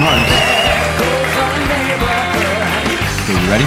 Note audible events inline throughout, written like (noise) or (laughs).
homes. Okay, you ready?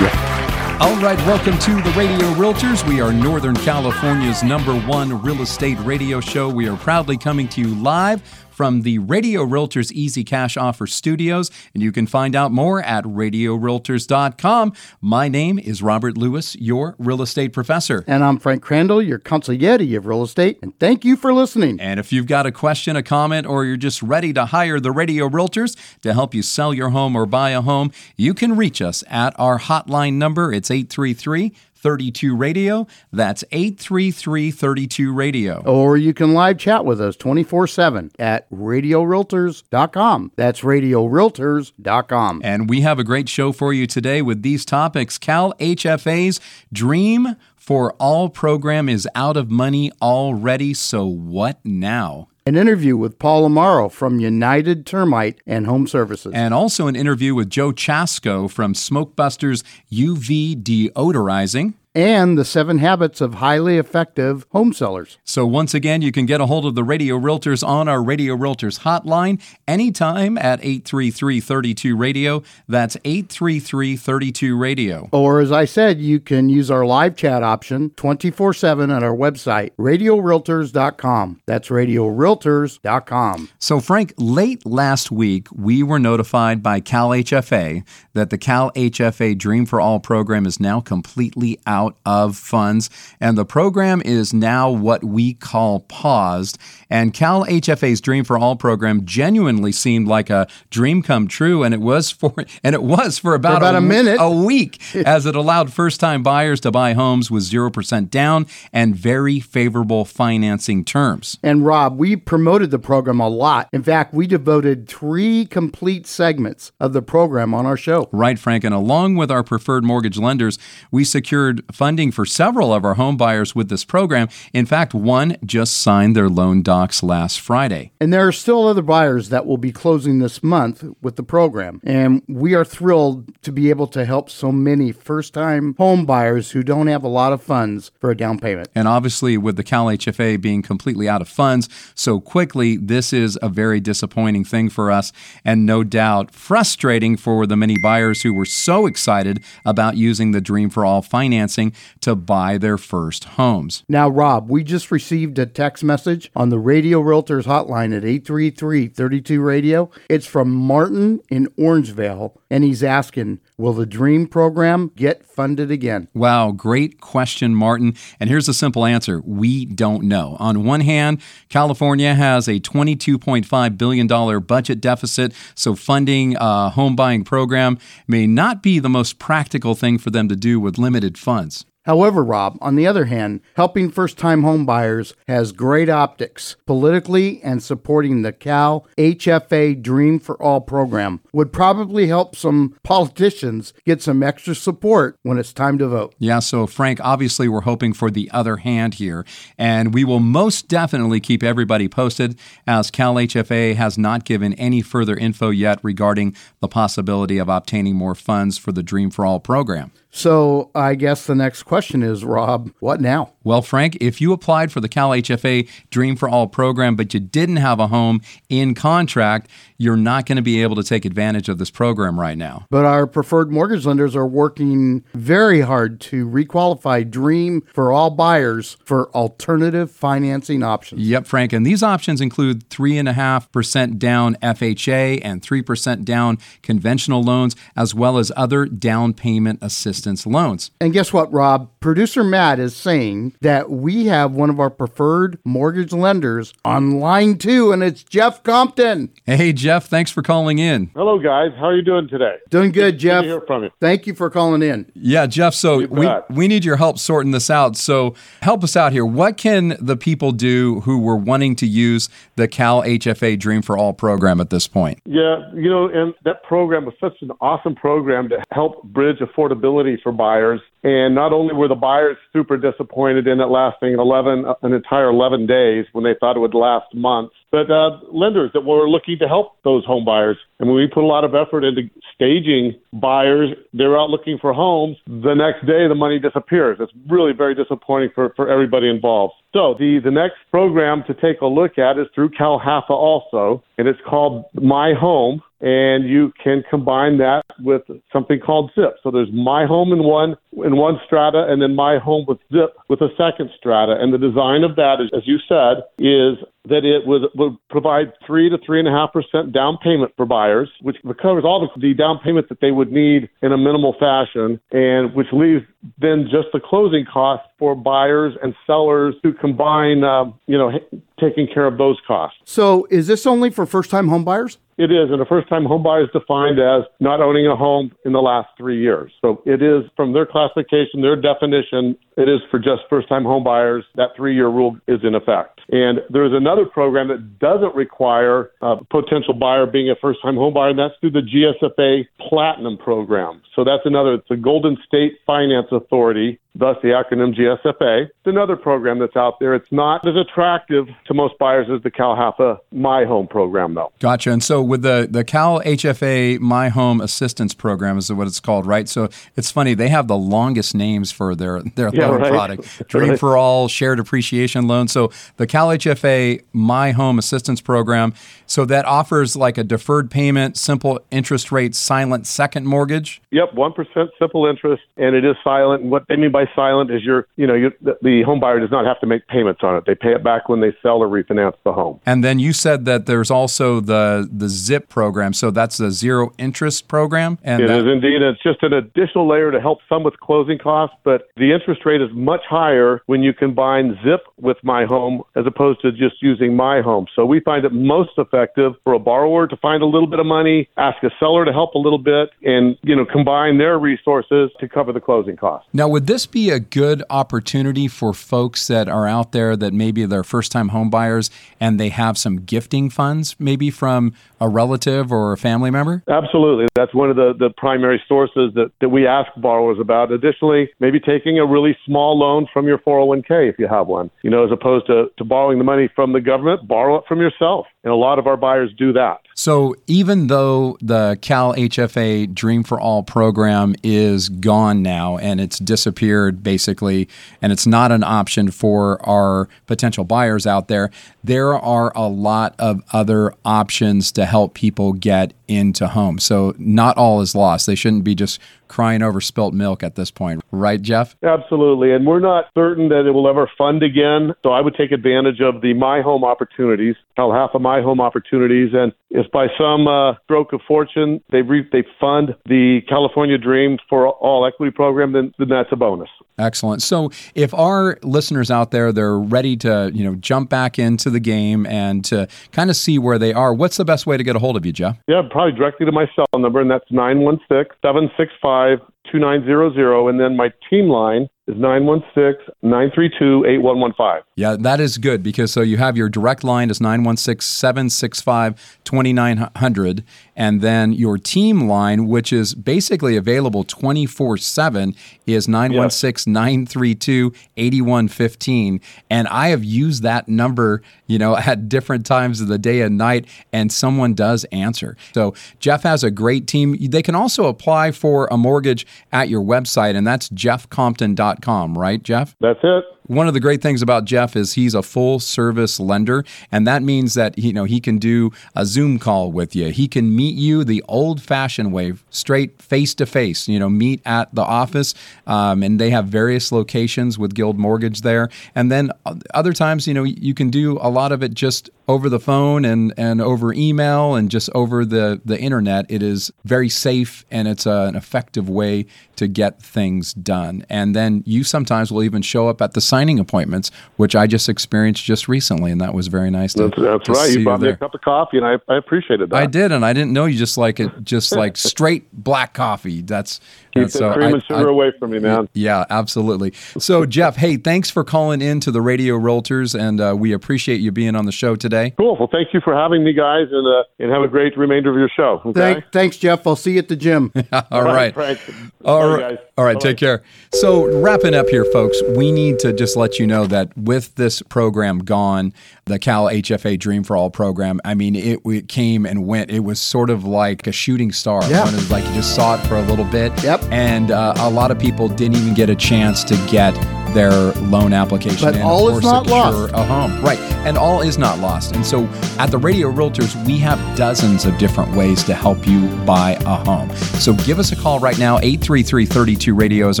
Yeah. All right, welcome to the Radio Realtors. We are Northern California's number one real estate radio show. We are proudly coming to you live from the Radio Realtors Easy Cash Offer Studios, and you can find out more at radiorealtors.com. My name is Robert Lewis, your real estate professor. And I'm Frank Crandall, your consigliere of real estate, and thank you for listening. And if you've got a question, a comment, or you're just ready to hire the Radio Realtors to help you sell your home or buy a home, you can reach us at our hotline number. It's 833 32 Radio. That's 833 32 Radio. Or you can live chat with us 24 7 at radiorealtors.com. That's radiorealtors.com. And we have a great show for you today with these topics Cal HFA's Dream for All program is out of money already, so what now? An interview with Paul Amaro from United Termite and Home Services. And also an interview with Joe Chasko from Smokebusters UV Deodorizing and the seven habits of highly effective home sellers. So, once again, you can get a hold of the Radio Realtors on our Radio Realtors hotline anytime at 833 32 Radio. That's 833 32 Radio. Or, as I said, you can use our live chat option 24 7 at our website, radiorealtors.com. That's radiorealtors.com. So, Frank, late last week, we were notified by Cal HFA that the Cal HFA Dream for All program is now completely out of funds, and the program is now what we call paused. And Cal HFA's Dream for All program genuinely seemed like a dream come true, and it was for and it was for about, for about a, a, minute, a week, (laughs) as it allowed first-time buyers to buy homes with zero percent down and very favorable financing terms. And Rob, we promoted the program a lot. In fact, we devoted three complete segments of the program on our show. Right, Frank, and along with our preferred mortgage lenders, we secured funding for several of our home buyers with this program. In fact, one just signed their loan docs last Friday. And there are still other buyers that will be closing this month with the program. And we are thrilled to be able to help so many first time home buyers who don't have a lot of funds for a down payment. And obviously, with the Cal HFA being completely out of funds so quickly, this is a very disappointing thing for us, and no doubt frustrating for the many buyers who were so excited about using the Dream for All financing to buy their first homes. Now, Rob, we just received a text message on the Radio Realtors hotline at 833 32 Radio. It's from Martin in Orangevale, and he's asking, Will the DREAM program get funded again? Wow, great question, Martin. And here's a simple answer we don't know. On one hand, California has a $22.5 billion budget deficit, so funding a home buying program may not be the most practical thing for them to do with limited funds. However, Rob, on the other hand, helping first time home buyers has great optics politically and supporting the Cal HFA Dream for All program would probably help some politicians get some extra support when it's time to vote. Yeah, so Frank, obviously we're hoping for the other hand here, and we will most definitely keep everybody posted as Cal HFA has not given any further info yet regarding the possibility of obtaining more funds for the Dream for All program. So I guess the next question is, Rob, what now? Well, Frank, if you applied for the Cal HFA Dream for All program, but you didn't have a home in contract, you're not going to be able to take advantage of this program right now. But our preferred mortgage lenders are working very hard to requalify Dream for All buyers for alternative financing options. Yep, Frank. And these options include 3.5% down FHA and 3% down conventional loans, as well as other down payment assistance loans. And guess what, Rob? producer Matt is saying that we have one of our preferred mortgage lenders on line two, and it's Jeff Compton. Hey, Jeff, thanks for calling in. Hello, guys. How are you doing today? Doing good, Jeff. to hear from you. Thank you for calling in. Yeah, Jeff, so we, we need your help sorting this out. So help us out here. What can the people do who were wanting to use the Cal HFA Dream for All program at this point? Yeah, you know, and that program was such an awesome program to help bridge affordability for buyers. And not only were the buyers super disappointed in it lasting 11, an entire 11 days when they thought it would last months, but uh, lenders that were looking to help those home buyers. And when we put a lot of effort into staging buyers, they're out looking for homes. The next day, the money disappears. It's really very disappointing for, for everybody involved. So the, the next program to take a look at is through CalHAFA also, and it's called My Home, and you can combine that with something called Zip. So there's My Home in one in one strata, and then My Home with Zip with a second strata. And the design of that, is, as you said, is that it would, would provide three to three and a half percent down payment for buyers, which covers all the, the down payment that they would need in a minimal fashion, and which leaves then just the closing costs for buyers and sellers to combine, um, you know, taking care of those costs. So, is this only for first time home buyers? It is, and a first time home buyer is defined as not owning a home in the last three years. So it is, from their classification, their definition, it is for just first time home buyers. That three year rule is in effect. And there's another program that doesn't require a potential buyer being a first time home buyer, and that's through the GSFA Platinum program. So that's another, it's the Golden State Finance Authority, thus the acronym GSFA. It's another program that's out there. It's not as attractive to most buyers as the CalHAFA My Home program, though. Gotcha. And so with the, the Cal HFA My Home Assistance Program is what it's called, right? So it's funny, they have the longest names for their, their Yeah, loan right. product. (laughs) Dream Right. for All, Shared Appreciation Loan. So the Cal HFA My Home Assistance Program, so that offers like a deferred payment, simple interest rate, silent second mortgage. Yep, one percent simple interest, and it is silent. And what they mean by silent is you're, you know, you the, the home buyer does not have to make payments on it. They pay it back when they sell or refinance the home. And then you said that there's also the the ZIP program. So that's the zero interest program. And It that- is indeed. It's just an additional layer to help some with closing costs, but the interest rate is much higher when you combine Zip with My Home as opposed to just using My Home. So we find it most effective for a borrower to find a little bit of money, ask a seller to help a little bit, and you know combine their resources to cover the closing costs. Now, would this be a good opportunity for folks that are out there that maybe they're first time home buyers and they have some gifting funds, maybe from a relative or a family member? Absolutely. That's one of the, the primary sources that, that we ask borrowers about. Additionally, maybe taking a really small loan from your 401k if you have one, you know, as opposed to, to borrowing the money from the government, borrow it from yourself. And a lot of our buyers do that. So, even though the Cal HFA Dream for All program is gone now and it's disappeared basically, and it's not an option for our potential buyers out there, there are a lot of other options to help people get into homes. So, not all is lost. They shouldn't be just crying over spilt milk at this point, right, Jeff? Absolutely. And we're not certain that it will ever fund again. So I would take advantage of the My Home opportunities, CalHAFA My Home opportunities. And if by some uh, stroke of fortune they, re- they fund the California Dream for All Equity program, then, then that's a bonus. Excellent. So, if our listeners out there they're ready to, you know, jump back into the game and to kind of see where they are, what's the best way to get a hold of you, Jeff? Yeah, probably directly to my cell number, and that's 916 765 2900. And then my team line is 916 932 8115. Yeah, that is good because so you have your direct line is 916-765-2900 and then your team line which is basically available 24/7 is 916-932-8115 and I have used that number, you know, (laughs) at different times of the day and night and someone does answer. So Jeff has a great team. They can also apply for a mortgage at your website and that's jeffcompton.com, right, Jeff? That's it. One of the great things about Jeff is he's a full service lender, and that means that you know he can do a Zoom call with you. He can meet you the old fashioned way, straight face to face. You know, meet at the office, um, and they have various locations with Guild Mortgage there. And then other times, you know, you can do a lot of it just over the phone and, and over email and just over the, the internet, it is very safe and it's a, an effective way to get things done. And then you sometimes will even show up at the signing appointments, which I just experienced just recently, and that was very nice. To, That's, that's to right. You brought me there. a cup of coffee, and I, I appreciated that. I did, and I didn't know you just like it, just (laughs) like straight black coffee. That's Keep that's- the cream I- and sugar I- away from me, man. Yeah, absolutely. So, Jeff, hey, thanks for calling in to the Radio Realtors, and uh, we appreciate you being on the show today. Cool. Well, thank you for having me, guys, and uh, and have a great remainder of your show. Okay. Thank, thanks, Jeff. I'll see you at the gym. (laughs) All right. Right. All Bye, right. guys. All right. Bye-bye. Take care. So, wrapping up here, folks, we need to just let you know that with this program gone, the Cal HFA Dream for All program, I mean, it, it came and went. It was sort of like a shooting star. Yeah. When it was like you just saw it for a little bit. Yep. And uh, a lot of people didn't even get a chance to get their loan application But in all or is not secure lost. a home. Right. And all is not lost. And so at the Radio Realtors, we have dozens of different ways to help you buy a home. So give us a call right now. 833 32 Radio is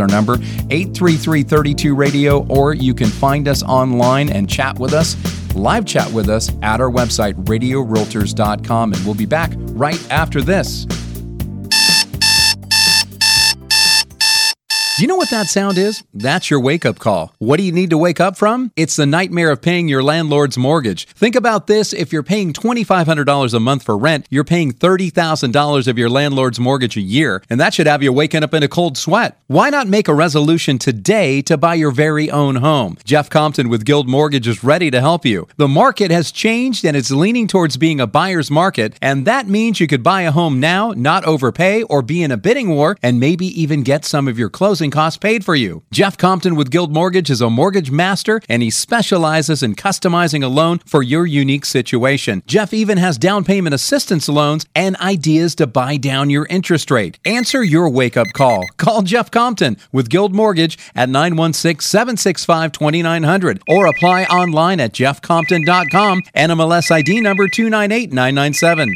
our number. 833 32 Radio, or you can find us online and chat with us. Live chat with us at our website, radiorealtors.com. And we'll be back right after this. Do you know what that sound is? That's your wake up call. What do you need to wake up from? It's the nightmare of paying your landlord's mortgage. Think about this if you're paying $2,500 a month for rent, you're paying $30,000 of your landlord's mortgage a year, and that should have you waking up in a cold sweat. Why not make a resolution today to buy your very own home? Jeff Compton with Guild Mortgage is ready to help you. The market has changed and it's leaning towards being a buyer's market, and that means you could buy a home now, not overpay, or be in a bidding war, and maybe even get some of your closing costs paid for you. Jeff Compton with Guild Mortgage is a mortgage master and he specializes in customizing a loan for your unique situation. Jeff even has down payment assistance loans and ideas to buy down your interest rate. Answer your wake up call. Call Jeff Compton with Guild Mortgage at 916 765 2900 or apply online at jeffcompton.com. NMLS ID number 298997.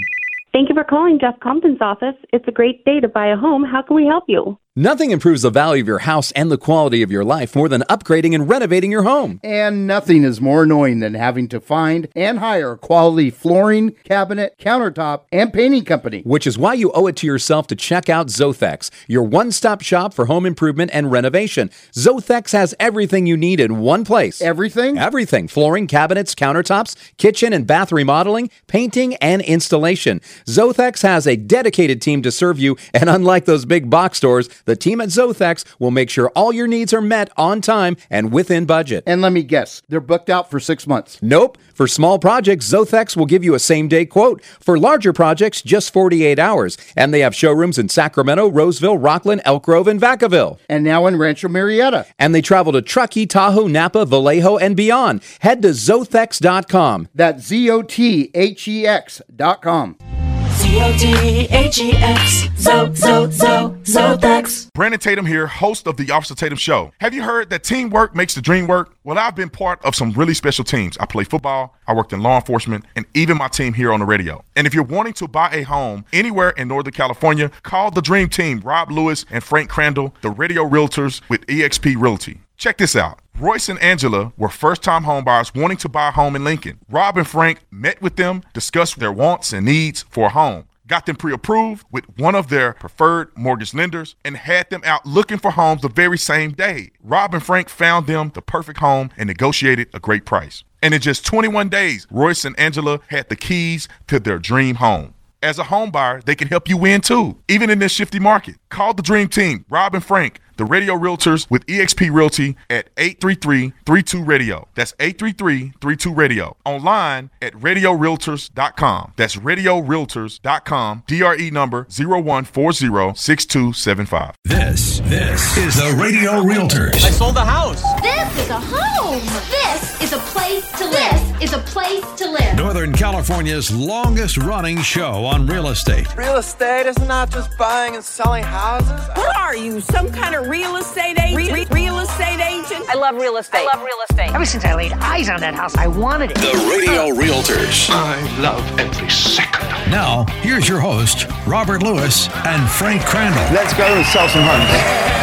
Thank you for calling Jeff Compton's office. It's a great day to buy a home. How can we help you? Nothing improves the value of your house and the quality of your life more than upgrading and renovating your home. And nothing is more annoying than having to find and hire a quality flooring, cabinet, countertop, and painting company. Which is why you owe it to yourself to check out Zothex, your one stop shop for home improvement and renovation. Zothex has everything you need in one place. Everything? Everything flooring, cabinets, countertops, kitchen and bath remodeling, painting, and installation. Zothex has a dedicated team to serve you, and unlike those big box stores, the team at Zothex will make sure all your needs are met on time and within budget. And let me guess, they're booked out for six months. Nope. For small projects, Zothex will give you a same day quote. For larger projects, just 48 hours. And they have showrooms in Sacramento, Roseville, Rocklin, Elk Grove, and Vacaville. And now in Rancho Murieta. And they travel to Truckee, Tahoe, Napa, Vallejo, and beyond. Head to Zothex.com. That's Z O T H E X Zo, Zo, Zo. Brandon Tatum here, host of the Officer Tatum Show. Have you heard that teamwork makes the dream work? Well, I've been part of some really special teams. I play football, I worked in law enforcement, and even my team here on the radio. And if you're wanting to buy a home anywhere in Northern California, call the Dream Team, Rob Lewis and Frank Crandall, the radio realtors with eXp Realty. Check this out. Royce and Angela were first time homebuyers wanting to buy a home in Lincoln. Rob and Frank met with them, discussed their wants and needs for a home, got them pre approved with one of their preferred mortgage lenders, and had them out looking for homes the very same day. Rob and Frank found them the perfect home and negotiated a great price. And in just 21 days, Royce and Angela had the keys to their dream home. As a home buyer, they can help you win too, even in this shifty market. Call the Dream Team, Rob and Frank, the radio realtors with eXp Realty at 833-32-RADIO. That's 833-32-RADIO. Online at radiorealtors.com. That's radiorealtors.com. DRE number 01406275. This, this is the Radio Realtors. I sold the house. This is a home. This is a place to live. This is a place to live. Northern California's longest running show on real estate. Real estate is not just buying and selling houses. What are you, some kind of real estate agent? Re- re- real estate agent? I love real estate. I love real estate. Ever since I laid eyes on that house, I wanted it. The Radio Realtors. I love every second. Now, here's your host, Robert Lewis and Frank Crandall. Let's go and sell some homes.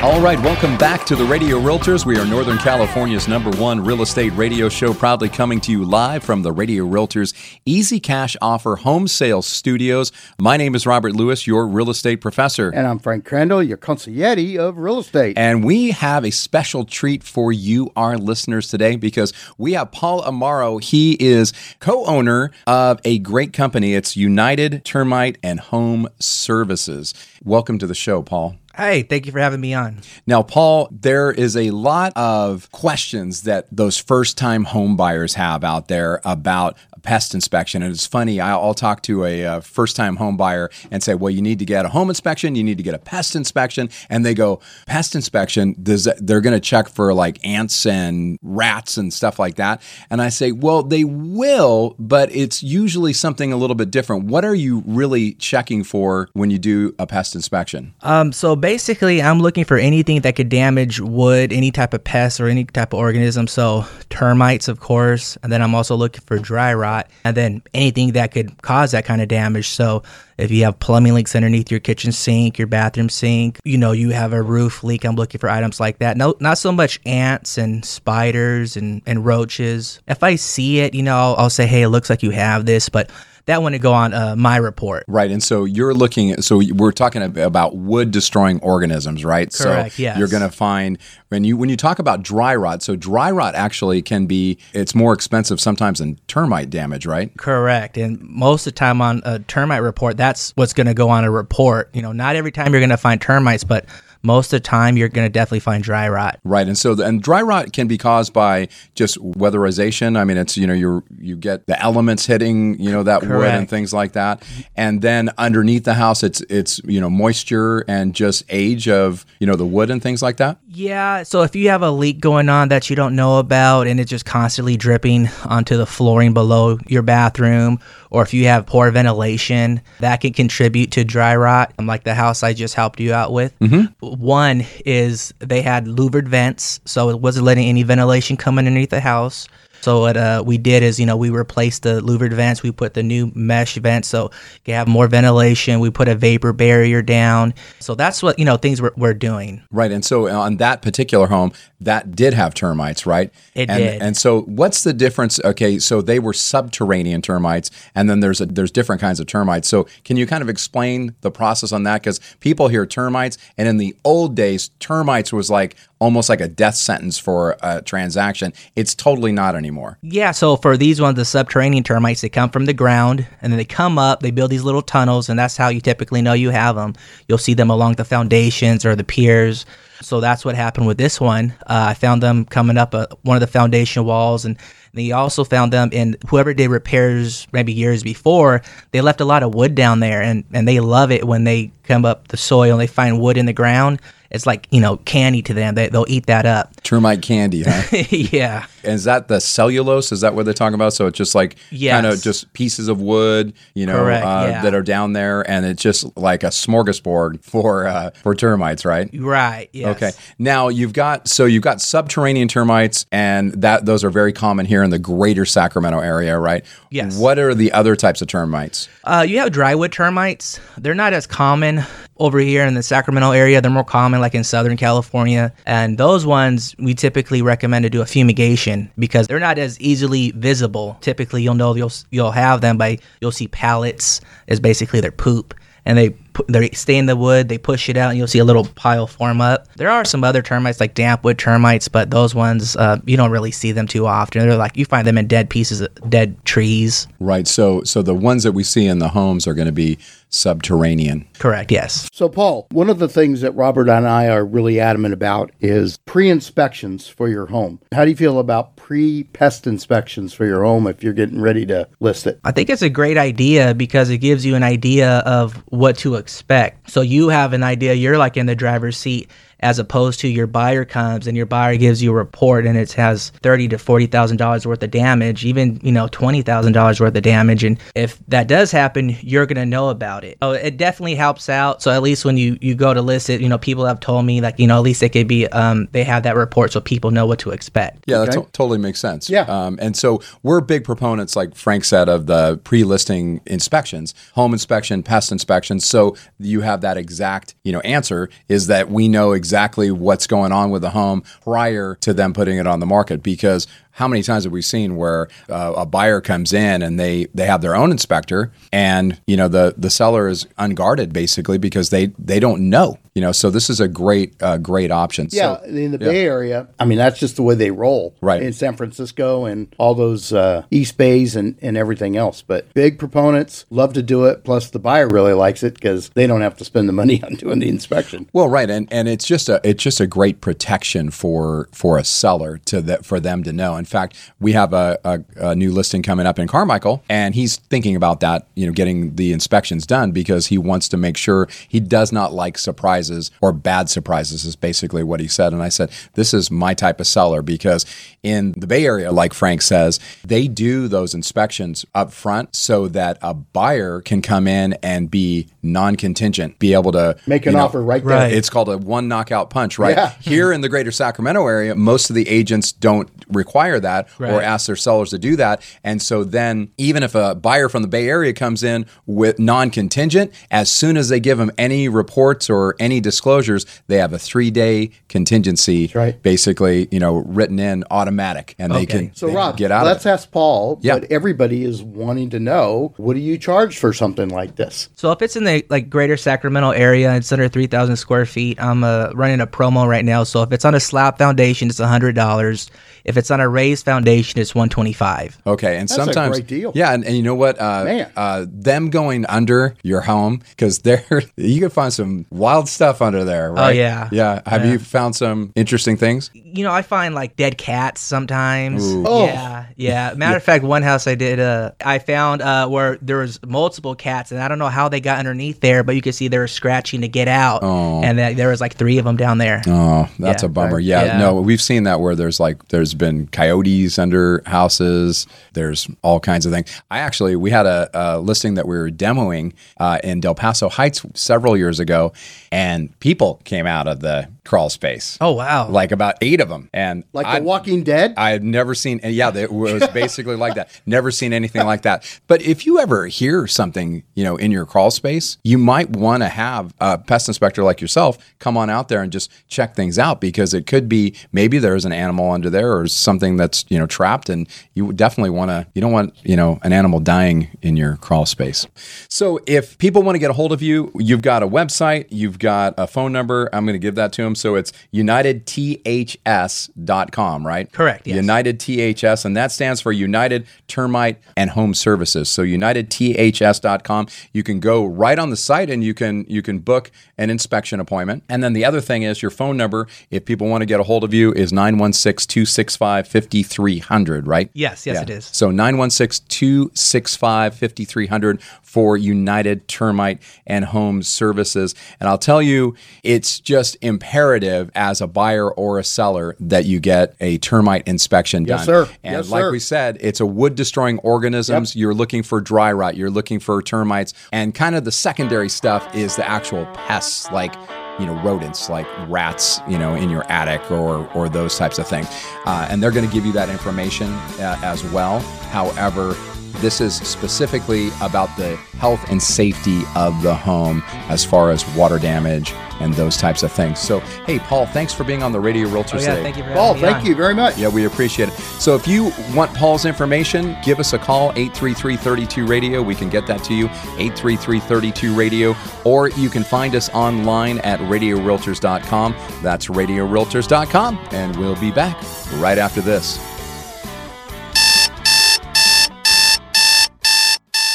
All right, welcome back to the Radio Realtors. We are Northern California's number one real estate radio show, proudly coming to you live from the Radio Realtors Easy Cash Offer Home Sales Studios. My name is Robert Lewis, your real estate professor. And I'm Frank Crandall, your consigliere of real estate. And we have a special treat for you, our listeners, today, because we have Paul Amaro. He is co owner of a great company. It's United Termite and Home Services. Welcome to the show, Paul. Hey, thank you for having me on. Now, Paul, there is a lot of questions that those first time home buyers have out there about pest inspection. And it's funny, I'll talk to a, uh, first time home buyer and say, well, you need to get a home inspection, you need to get a pest inspection. And they go, pest inspection, does, they're going to check for like ants and rats and stuff like that. And I say, well, they will, but it's usually something a little bit different. What are you really checking for when you do a pest inspection? Um, so basically, I'm looking for anything that could damage wood, any type of pest or any type of organism. So termites, of course. And then I'm also looking for dry rot and then anything that could cause that kind of damage. So if you have plumbing leaks underneath your kitchen sink, your bathroom sink, you know, you have a roof leak, I'm looking for items like that. No, not so much ants and spiders and, and roaches. If I see it, you know, I'll, I'll say, hey, it looks like you have this, but that wouldn't go on uh, my report. Right. And so you're looking at, so we're talking about wood destroying organisms, right? Correct. So yes. you're going to find when you when you talk about dry rot, so dry rot actually can be it's more expensive sometimes than termite damage, right? Correct. And most of the time on a termite report, that's what's going to go on a report. You know, not every time you're going to find termites, but most of the time you're going to definitely find dry rot. Right, and so the, and dry rot can be caused by just weatherization. I mean, it's you know you you get the elements hitting you know that Correct. wood and things like that, and then underneath the house it's it's you know moisture and just age of you know the wood and things like that. Yeah, so if you have a leak going on that you don't know about and it's just constantly dripping onto the flooring below your bathroom, or if you have poor ventilation, that can contribute to dry rot, like the house I just helped you out with. Mm-hmm. One is they had louvered vents, so it wasn't letting any ventilation come underneath the house. So what uh, we did is, you know, we replaced the louvered vents. We put the new mesh vents, so you have more ventilation. We put a vapor barrier down. So that's what you know things we're, we're doing. Right, and so on that particular home, that did have termites, right? It and, did. And so, what's the difference? Okay, so they were subterranean termites, and then there's a, there's different kinds of termites. So, can you kind of explain the process on that? Because people hear termites, and in the old days, termites was like almost like a death sentence for a transaction. It's totally not anymore. Yeah, so for these ones, the subterranean termites, they come from the ground and then they come up, they build these little tunnels, and that's how you typically know you have them. You'll see them along the foundations or the piers. So that's what happened with this one. Uh, I found them coming up uh, one of the foundation walls, and they also found them in whoever did repairs maybe years before. They left a lot of wood down there, and, and they love it when they come up the soil and they find wood in the ground. It's like you know candy to them. They they'll eat that up. Termite candy, huh? (laughs) yeah. And is that the cellulose? Is that what they're talking about? So it's just like Yes. kind of just pieces of wood, you know, Correct, uh, yeah. that are down there, and it's just like a smorgasbord for uh, for termites, right? Right. Yes. Okay. Now you've got so you've got subterranean termites, and that those are very common here in the greater Sacramento area, right? Yes. What are the other types of termites? Uh, you have drywood termites. They're not as common over here in the Sacramento area. They're more common like in Southern California. And those ones we typically recommend to do a fumigation because they're not as easily visible. Typically, you'll know you'll you'll have them by you'll see pallets is basically their poop. And they they stay in the wood, they push it out, and you'll see a little pile form up. There are some other termites like dampwood termites, but those ones uh, you don't really see them too often. They're like you find them in dead pieces, of dead trees. Right. So so the ones that we see in the homes are going to be subterranean. Correct. Yes. So, Paul, one of the things that Robert and I are really adamant about is pre inspections for your home. How do you feel about pre pest inspections for your home if you're getting ready to list it? I think it's a great idea because it gives you an idea of what to expect. So you have an idea, you're like in the driver's seat as opposed to your buyer comes and your buyer gives you a report and it has thirty to forty thousand dollars worth of damage, even you know twenty thousand dollars worth of damage. And if that does happen, you're gonna know about it. Oh, it definitely helps out. So at least when you you go to list it, you know people have told me like you know at least it could be um they have that report so people know what to expect. Yeah, that to- totally makes sense. Yeah. Um, and so we're big proponents, like Frank said, of the pre-listing inspections, home inspection, pest inspection. So you have that exact, you know, answer is that we know exactly exactly what's going on with the home prior to them putting it on the market because how many times have we seen where uh, a buyer comes in and they they have their own inspector and you know the the seller is unguarded basically because they they don't know you know so this is a great uh, great option Yeah, so, in the yeah. Bay Area, I mean that's just the way they roll, Right. In San Francisco and all those uh, East Bays and, and everything else. But big proponents love to do it. Plus, the buyer really likes it because they don't have to spend the money (laughs) on doing the inspection. Well, right, and and it's just a it's just a great protection for for a seller to that for them to know. In fact, we have a, a, a new listing coming up in Carmichael, and he's thinking about that, you know, getting the inspections done because he wants to make sure he does not like surprises or bad surprises. Is basically what he said, and I said this is my type of seller because in the Bay Area, like Frank says, they do those inspections up front so that a buyer can come in and be non-contingent, be able to Make an you know, offer right there. Right. it's called a one knockout punch, right? Yeah. Here in the greater Sacramento area, most of the agents don't require that or ask their sellers to do that. And so then, even if a buyer from the Bay Area comes in with non contingent, as soon as they give them any reports or any disclosures, they have a three day contingency, right. basically, you know, written in automatic and they can So, they can Rob, get out let's ask Paul. Yeah. But everybody is wanting to know what do you charge for something like this? So if it's in the like greater Sacramento area, it's under 3,000 square feet. I'm uh, running a promo right now. So if it's on a slab foundation, it's $100. If it's on a raised foundation, it's 125. Okay, and That's a sometimes great deal. Yeah, and, and you know what? Uh, Man. uh, them going under your home because there (laughs) you can find some wild stuff under there. Right? Oh, yeah. yeah. Have Yeah. you found some interesting things? You know, I find like dead cats sometimes. Ooh. Oh. Yeah, yeah. (laughs) Matter of fact, one house I did, uh, I found uh, where there was multiple cats, and I don't know how they got underneath there, but you could see they were scratching to get out, Oh. and that there was like three of them down there. Oh, that's Yeah. a bummer. Yeah, Yeah. no, we've seen that where there's like there's been coyotes under houses. There's all kinds of things. I actually we had a, a listing that we were demoing uh, in Del Paso Heights several years ago, and people came out of the crawl space. Oh wow! Like about eight of them, and Like I- The Walking Dead? I had never seen, yeah, it was (laughs) basically like that. Never seen anything like that. But if you ever hear something, you know, in your crawl space, you might want to have a pest inspector like yourself come on out there and just check things out because it could be maybe there's an animal under there or something that's you know trapped, and you definitely want to. You don't want you know an animal dying in your crawl space. So if people want to get a hold of you, you've got a website, you've got a phone number. I'm going to give that to them. So it's unitedths.com, right? Correct, yes. United THS, and that stands for United Termite and Home Services. So unitedths.com. You can go right on the site and you can you can book an inspection appointment. And then the other thing is your phone number, if people want to get a hold of you, is 916-265-5300, right? Yes, yes, it is. So 916-265-5300 for United Termite and Home Services. And I'll tell you, it's just imperative as a buyer or a seller that you get a termite inspection Yes, done. sir. And Yes, like sir. we said, it's a wood destroying organisms. You're looking for dry rot, you're looking for termites, and kind of the secondary stuff is the actual pests like you know rodents like rats you know in your attic or or those types of things uh, and they're going to give you that information uh, as well however this is specifically about the health and safety of the home as far as water damage and those types of things. So, hey, Paul, thanks for being on the Radio Realtors Oh, yeah, today. thank you for Paul, me thank on. you very much. Yeah, we appreciate it. So if you want Paul's information, give us a call, 833-32-RADIO. We can get that to you, 833-32-RADIO. Or you can find us online at radiorealtors.com. That's radiorealtors.com. And we'll be back right after this.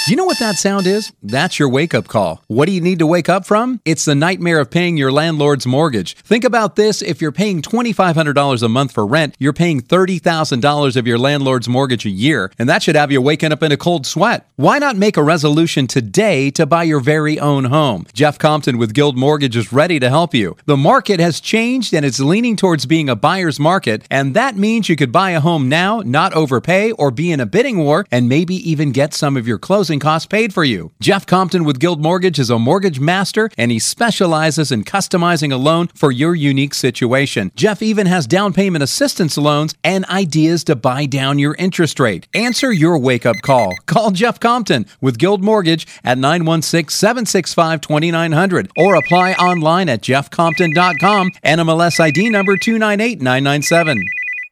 You know what that sound is? That's your wake up call. What do you need to wake up from? It's the nightmare of paying your landlord's mortgage. Think about this if you're paying $2,500 a month for rent, you're paying $30,000 of your landlord's mortgage a year, and that should have you waking up in a cold sweat. Why not make a resolution today to buy your very own home? Jeff Compton with Guild Mortgage is ready to help you. The market has changed and it's leaning towards being a buyer's market, and that means you could buy a home now, not overpay, or be in a bidding war, and maybe even get some of your closing closing costs paid for you. Jeff Compton with Guild Mortgage is a mortgage master and he specializes in customizing a loan for your unique situation. Jeff even has down payment assistance loans and ideas to buy down your interest rate. Answer your wake up call. Call Jeff Compton with Guild Mortgage at 916 765 2900 or apply online at jeffcompton.com NMLS ID number 298997.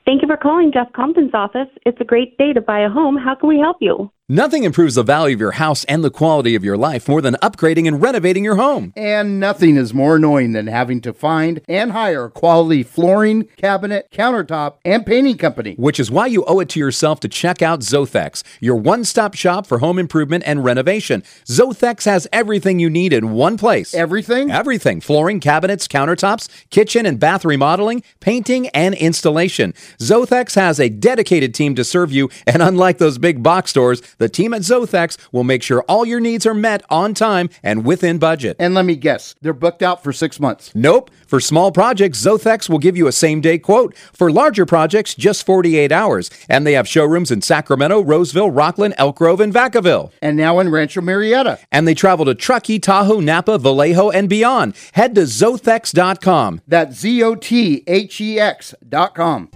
Thank you for calling Jeff Compton's office. It's a great day to buy a home. How can we help you? Nothing improves the value of your house and the quality of your life more than upgrading and renovating your home. And nothing is more annoying than having to find and hire a quality flooring, cabinet, countertop, and painting company. Which is why you owe it to yourself to check out Zothex, your one stop shop for home improvement and renovation. Zothex has everything you need in one place. Everything? Everything flooring, cabinets, countertops, kitchen and bath remodeling, painting, and installation. Zothex has a dedicated team to serve you, and unlike those big box stores, the team at Zothex will make sure all your needs are met on time and within budget. And let me guess, they're booked out for six months. Nope. For small projects, Zothex will give you a same day quote. For larger projects, just 48 hours. And they have showrooms in Sacramento, Roseville, Rocklin, Elk Grove, and Vacaville. And now in Rancho Murieta. And they travel to Truckee, Tahoe, Napa, Vallejo, and beyond. Head to Zothex.com. That's Z O T H E X.com.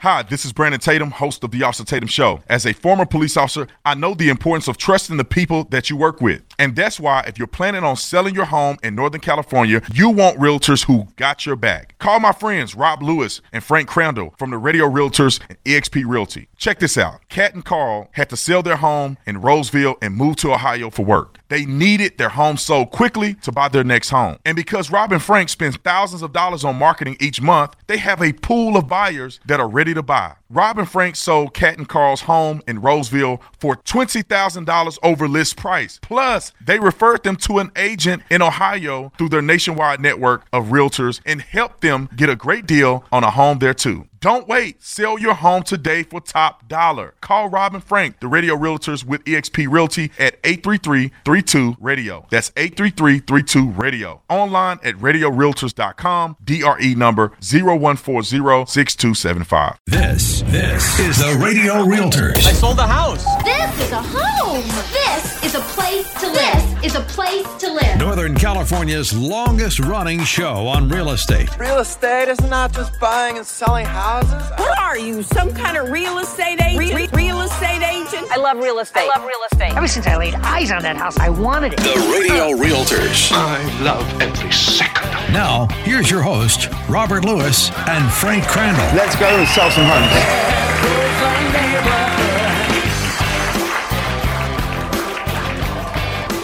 Hi, this is Brandon Tatum, host of The Officer Tatum Show. As a former police officer, I know the importance of trusting the people that you work with. And that's why if you're planning on selling your home in Northern California, you want realtors who got your back. Call my friends Rob Lewis and Frank Crandall from the Radio Realtors and EXP Realty. Check this out. Cat and Carl had to sell their home in Roseville and move to Ohio for work. They needed their home sold quickly to buy their next home. And because Rob and Frank spend thousands of dollars on marketing each month, they have a pool of buyers that are ready to buy. Rob and Frank sold Cat and Carl's home in Roseville for $20,000 over list price. Plus, they referred them to an agent in Ohio through their nationwide network of realtors and helped them get a great deal on a home there too. Don't wait. Sell your home today for top dollar. Call Robin Frank, the radio realtors with eXp Realty at 833-32-RADIO. That's 833-32-RADIO. Online at radiorealtors.com. DRE number 0140-6275. This, this is the Radio Realtors. I sold the house. This is a home. This is a place to live. This is a place to live. Northern California's longest running show on real estate. Real estate is not just buying and selling houses. What are you, some kind of real estate agent? Re- re- real estate agent? I love real estate. I love real estate. Ever since I laid eyes on that house, I wanted it. The Radio Realtors. I love every second. Now, here's your host, Robert Lewis and Frank Crandall. Let's go and sell some homes.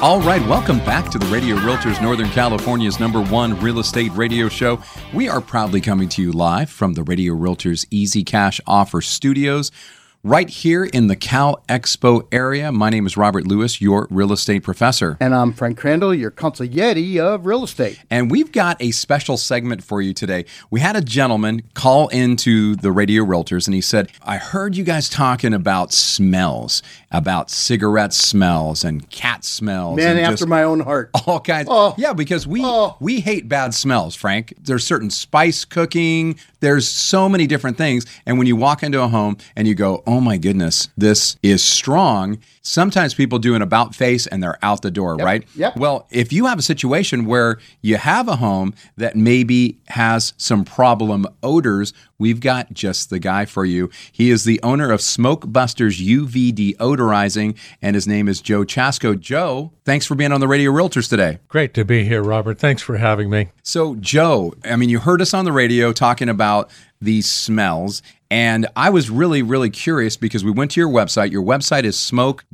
All right, welcome back to the Radio Realtors Northern California's number one real estate radio show. We are proudly coming to you live from the Radio Realtors Easy Cash Offer Studios. Right here in the Cal Expo area. My name is Robert Lewis, your real estate professor. And I'm Frank Crandall, your consigliere of real estate. And we've got a special segment for you today. We had a gentleman call into the Radio Realtors and he said, I heard you guys talking about smells, about cigarette smells and cat smells. Man and after my own heart. all kinds. Oh. Yeah, because we Oh. we hate bad smells, Frank. There's certain spice cooking. There's so many different things. And when you walk into a home and you go, "Oh my goodness, this is strong," sometimes people do an about face and they're out the door, right? yep. Well, if you have a situation where you have a home that maybe has some problem odors, we've got just the guy for you. He is the owner of Smoke Busters UV Deodorizing, and his name is Joe Chasko. Joe, thanks for being on the Radio Realtors today. Great to be here, Robert. Thanks for having me. So, Joe, I mean, you heard us on the radio talking about these smells, and I was really, really curious because we went to your website. Your website is smoke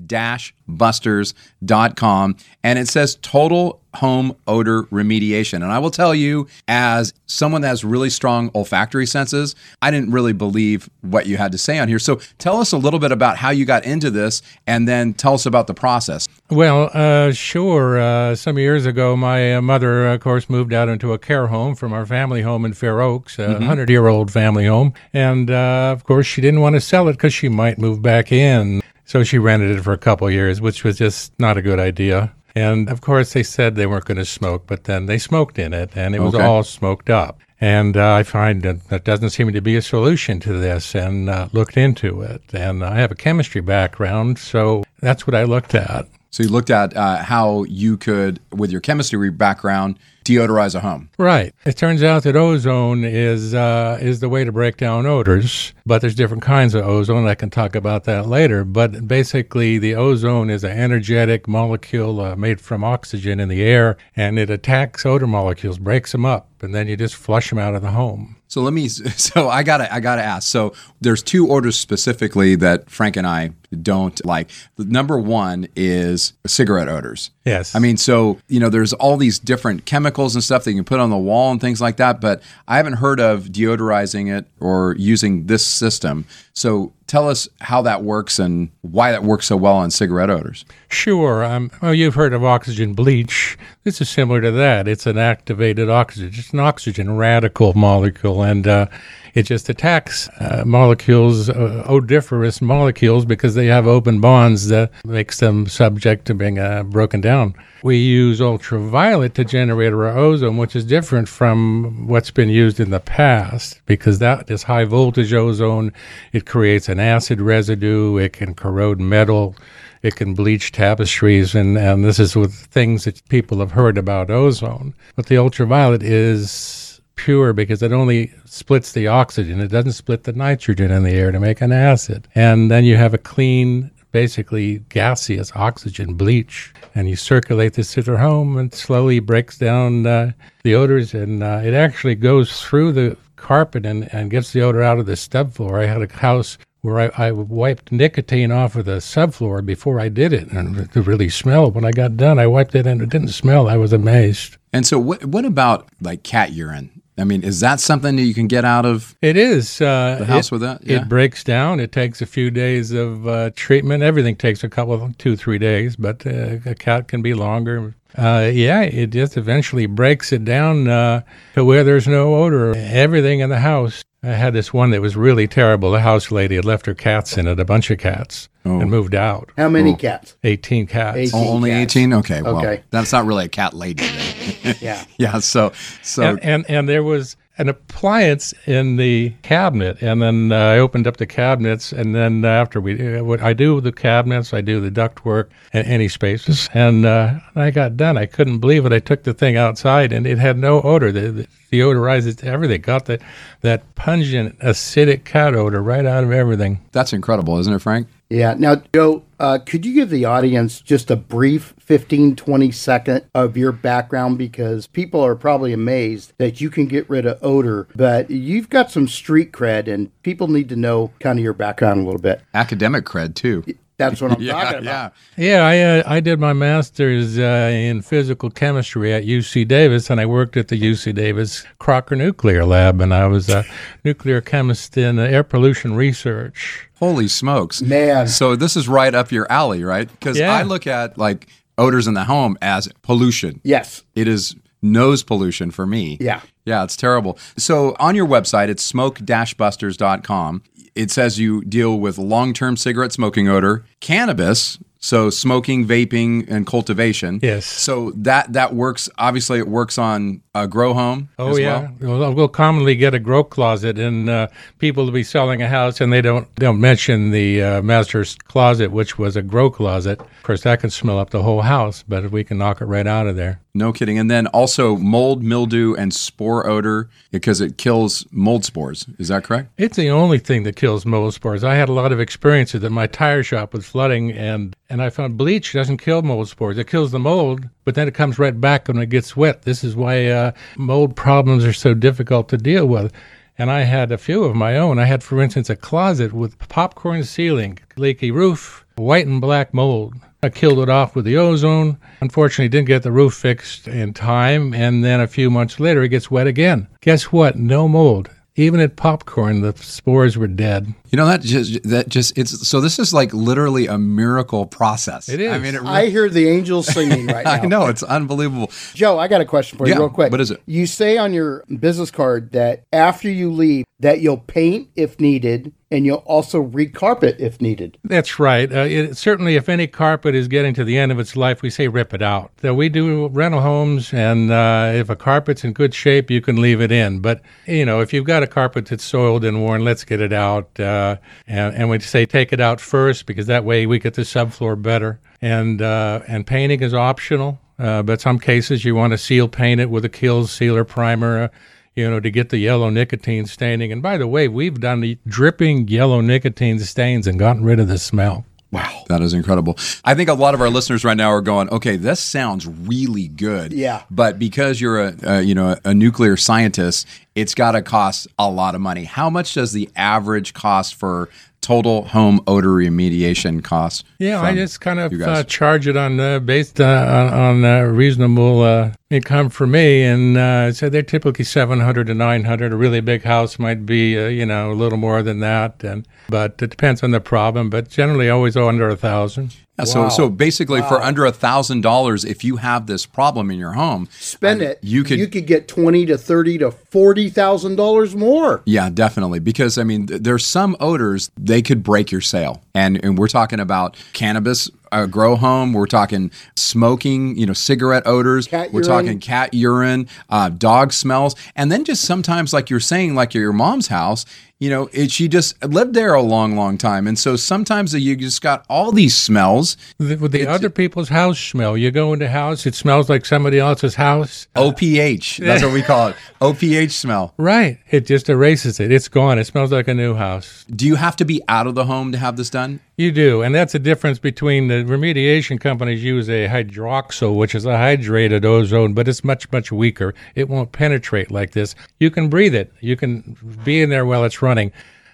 busters.com, and it says total home odor remediation. And I will tell you, as someone that has really strong olfactory senses, I didn't really believe what you had to say on here. So, tell us a little bit about how you got into this, and then tell us about the process. Well, uh, sure. Uh, some years ago, my uh, mother, of course, moved out into a care home from our family home in Fair Oaks, a Mhm. 100 year old family home. And uh, of course, she didn't want to sell it because she might move back in. So she rented it for a couple years, which was just not a good idea. And of course, they said they weren't going to smoke, but then they smoked in it, and it was Okay. all smoked up. And uh, I find that that doesn't seem to be a solution to this and uh, looked into it. And I have a chemistry background, so that's what I looked at. So you looked at uh, how you could, with your chemistry background, deodorize a home. Right. It turns out that ozone is uh, is the way to break down odors, but there's different kinds of ozone. I can talk about that later. But basically, the ozone is an energetic molecule uh, made from oxygen in the air, and it attacks odor molecules, breaks them up, and then you just flush them out of the home. So let me. (laughs) So I gotta. I gotta ask. So there's two orders specifically that Frank and I don't like. Number one is cigarette odors. Yes. I mean, so you know, there's all these different chemicals and stuff that you can put on the wall and things like that. But I haven't heard of deodorizing it or using this system. So tell us how that works and why that works so well on cigarette odors. Sure. Um, well, you've heard of oxygen bleach. This is similar to that. It's an activated oxygen. It's an oxygen radical molecule, and uh, it just attacks uh, molecules, uh, odoriferous molecules, because they have open bonds that makes them subject to being uh, broken down. We use ultraviolet to generate our ozone, which is different from what's been used in the past, because that is high voltage ozone. It creates an acid residue. It can corrode metal. It can bleach tapestries, and, and this is with things that people have heard about ozone. But the ultraviolet is pure because it only splits the oxygen. It doesn't split the nitrogen in the air to make an acid. And then you have a clean, basically gaseous oxygen bleach. And you circulate this to their home and slowly breaks down uh, the odors. And uh, it actually goes through the carpet and, and gets the odor out of the subfloor. I had a house where I, I wiped nicotine off of the subfloor before I did it, and it really smelled. When I got done, I wiped it and it didn't smell. I was amazed. And so, what what about like cat urine? I mean, is that something that you can get out of? It is uh, the house it, with that. It breaks down. It takes a few days of uh, treatment. Everything takes a couple, of two, three days, but uh, a cat can be longer. Uh, yeah, it just eventually breaks it down uh, to where there's no odor. Everything in the house. I had this one that was really terrible. The house lady had left her cats in it, a bunch of cats, Oh. and moved out. How many cats? 18 cats. 18 Oh, only cats. 18? Okay. Well, Okay. that's not really a cat lady. Then. (laughs) Yeah. yeah. So, so and, and and there was an appliance in the cabinet, and then uh, I opened up the cabinets, and then after we, uh, what I do the cabinets, I do the ductwork and any spaces, and uh, I got done. I couldn't believe it. I took the thing outside, and it had no odor. The, the deodorizes everything. Got that that pungent acidic cat odor right out of everything. that's incredible, isn't it, Frank? Yeah. Now, Joe, uh, could you give the audience just a brief 15, 20 second of your background? Because people are probably amazed that you can get rid of odor, but you've got some street cred and people need to know kind of your background a little bit. Academic cred too. That's what I'm (laughs) yeah, talking about. yeah. Yeah, I uh, I did my master's uh, in physical chemistry at UC Davis, and I worked at the UC Davis Crocker Nuclear Lab, and I was a (laughs) nuclear chemist in uh, air pollution research. Holy smokes, Man. So this is right up your alley, right? Because Yeah. I look at like odors in the home as pollution. Yes. It is nose pollution for me. Yeah. Yeah, it's terrible. So on your website, it's smoke-busters.com. It says you deal with long-term cigarette smoking odor, cannabis, so smoking, vaping, and cultivation. Yes. So that that works. Obviously, it works on a grow home. Oh yeah, well. well, we'll commonly get a grow closet, and uh, people will be selling a house, and they don't don't mention the uh, master's closet, which was a grow closet. Of course, that can smell up the whole house, but we can knock it right out of there. No kidding. And then also mold, mildew, and spore odor because it kills mold spores. Is that correct? It's the only thing that kills mold spores. I had a lot of experiences that my tire shop was flooding, and and I found bleach doesn't kill mold spores. It kills the mold, but then it comes right back when it gets wet. This is why uh, mold problems are so difficult to deal with. And I had a few of my own. I had, for instance, a closet with popcorn ceiling, leaky roof, white and black mold. I killed it off with the ozone. Unfortunately, didn't get the roof fixed in time, and then a few months later, it gets wet again. Guess what? No mold. Even at popcorn, the spores were dead. You know that just that just it's so this is like literally a miracle process. It is. I mean, it I hear the angels singing right (laughs) now. I know it's unbelievable. Joe, I got a question for you Yeah, real quick. what is it? You say on your business card that after you leave that you'll paint if needed and you'll also recarpet if needed. That's right. Uh, it, certainly, if any carpet is getting to the end of its life, we say rip it out. So we do rental homes, and uh, if a carpet's in good shape, you can leave it in. But you know, if you've got a carpet that's soiled and worn, let's get it out. Uh, and, and we say take it out first because that way we get the subfloor better. And uh, and painting is optional. Uh, but some cases you want to seal paint it with a Kilz sealer primer, you know, to get the yellow nicotine staining. And by the way, we've done the dripping yellow nicotine stains and gotten rid of the smell. Wow. That is incredible. I think a lot of our listeners right now are going, okay, this sounds really good. Yeah. But because you're a, a you know a nuclear scientist, it's got to cost a lot of money. How much does the average cost for total home odor remediation cost? Yeah, I just kind of uh, charge it on uh, based uh, on, on uh, reasonable uh, income for me, and uh, so they're typically seven hundred to nine hundred. A really big house might be uh, you know a little more than that, and but it depends on the problem. But generally, always under a thousand. Yeah, so so basically, for under a thousand dollars, if you have this problem in your home, Spend it. you could you could get twenty to thirty to forty thousand dollars more. Yeah, definitely. Because I mean, th- there's some odors they could break your sale, and and we're talking about cannabis. Uh, grow home. We're talking smoking, you know, cigarette odors. Cat we're urine. talking cat urine, uh, dog smells, and then just sometimes, like you're saying, like your mom's house. You know, it, she just lived there a long, long time, and so sometimes you just got all these smells. The, with the other people's house smell, you go into house, it smells like somebody else's house. (laughs) OPH. That's what we call it. (laughs) OPH smell. Right. It just erases it. It's gone. It smells like a new house. Do you have to be out of the home to have this done? You do, and that's the difference between the remediation companies use a hydroxyl, which is a hydrated ozone, but it's much much weaker. It won't penetrate like this. You can breathe it. You can be in there while it's running.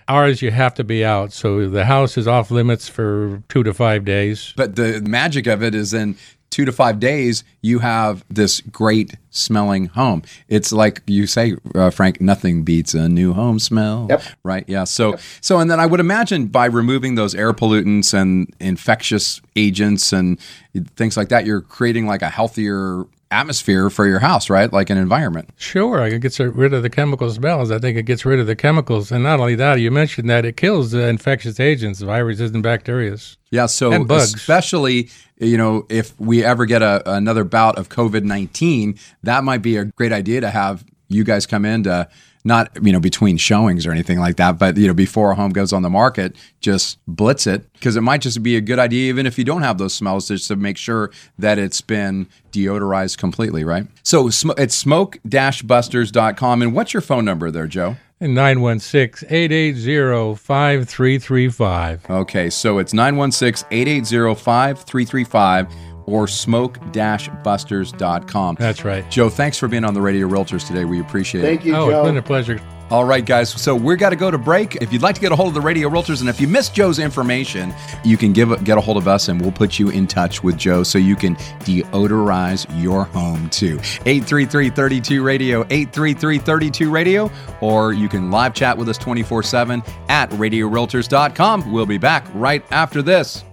Ours, you have to be out, so the house is off limits for two to five days. But the magic of it is in two to five days, you have this great smelling home. It's like you say, uh, Frank, nothing beats a new home smell. Yep. Right. Yeah. So, so, and then I would imagine by removing those air pollutants and infectious agents and things like that, you're creating like a healthier atmosphere for your house, right? Like an environment. Sure, it gets rid of the chemical smells. I think it gets rid of the chemicals, and not only that, you mentioned that it kills the infectious agents, viruses and bacteria. Yeah, so And bugs. especially you know if we ever get a, another bout of COVID nineteen, that might be a great idea to have you guys come in to not you know between showings or anything like that, but you know before a home goes on the market, just blitz it because it might just be a good idea even if you don't have those smells just to make sure that it's been deodorized completely, right? So sm- it's smoke-busters.com and what's your phone number there, Joe? 916 880 5335. Okay, so it's 916 880 5335 or smoke busters.com. That's right. Joe, thanks for being on the Radio Realtors today. We appreciate Thank it. Thank you, Oh, Joe. it's been a pleasure. All right, guys. So we're got to go to break. If you'd like to get a hold of the Radio Realtors, and if you missed Joe's information, you can give get a hold of us, and we'll put you in touch with Joe so you can deodorize your home too. 833-32 Radio, 833-32 Radio, or you can live chat with us 24/7 at RadioRealtors.com. We'll be back right after this.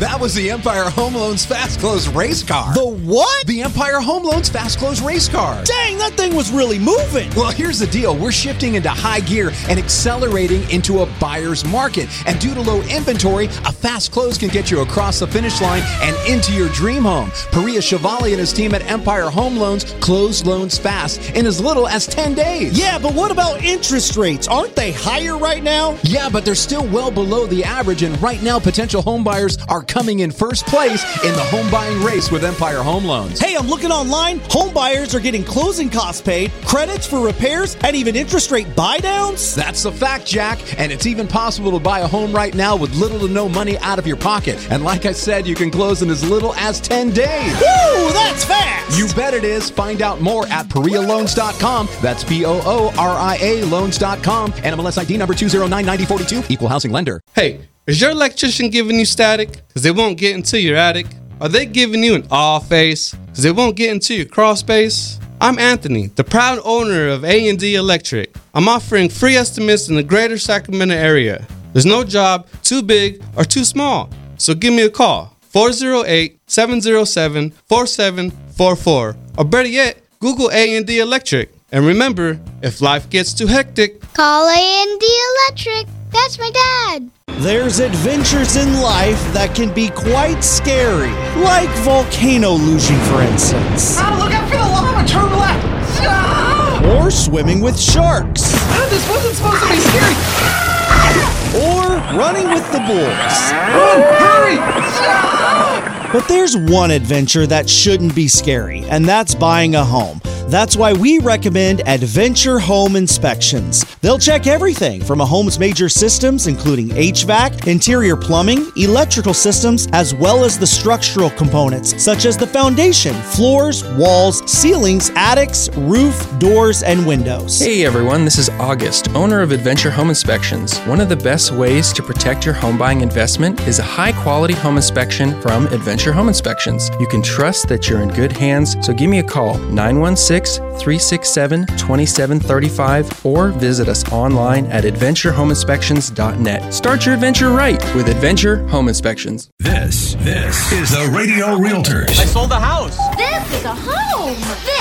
That? Was the Empire Home Loans Fast Close race car. The what? The Empire Home Loans Fast Close race car. Dang, that thing was really moving. Well, here's the deal. We're shifting into high gear and accelerating into a buyer's market. And due to low inventory, a fast close can get you across the finish line and into your dream home. Pooria Chevali and his team at Empire Home Loans close loans fast in as little as 10 days. Yeah, but what about interest rates? Aren't they higher right now? Yeah, but they're still well below the average, and right now, potential home buyers are coming in first place in the home buying race with Empire Home Loans. Hey, I'm looking online. Home buyers are getting closing costs paid, credits for repairs, and even interest rate buy downs. That's a fact, Jack, and it's even possible to buy a home right now with little to no money out of your pocket. And like I said, you can close in as little as 10 days. Woo, that's fast! You bet it is. Find out more at PooriaLoans.com. That's P O O R I A loans.com. NMLS ID number 2099042. Equal housing lender. Hey, is your electrician giving you static? Because they won't get into your attic? Are they giving you an all face? Because they won't get into your crawl space? I'm Anthony, the proud owner of A&D Electric. I'm offering free estimates in the greater Sacramento area. There's no job too big or too small. So give me a call. 408-707-4744. Or better yet, Google A&D Electric And remember, if life gets too hectic, Call A&D Electric. That's my dad. There's adventures in life that can be quite scary, like volcano luge, for instance. Oh, look out for the lava, turn left! Ah! Or swimming with sharks. Ah, this wasn't supposed to be scary! Or running with the bulls. Run, hurry! Ah! But there's one adventure that shouldn't be scary, and that's buying a home. That's why we recommend Adventure Home Inspections. They'll check everything from a home's major systems, including HVAC, interior plumbing, electrical systems, as well as the structural components, such as the foundation, floors, walls, ceilings, attics, roof, doors, and windows. Hey everyone, this is August, owner of Adventure Home Inspections. One of the best ways to protect your home buying investment is a high quality home inspection from Adventure Home Inspections. You can trust that you're in good hands, so give me a call 916 367 2735 or visit us online at adventurehomeinspections.net. Start your adventure right with Adventure Home Inspections. This, this is the Radio Realtors. I sold the house. This is a home. This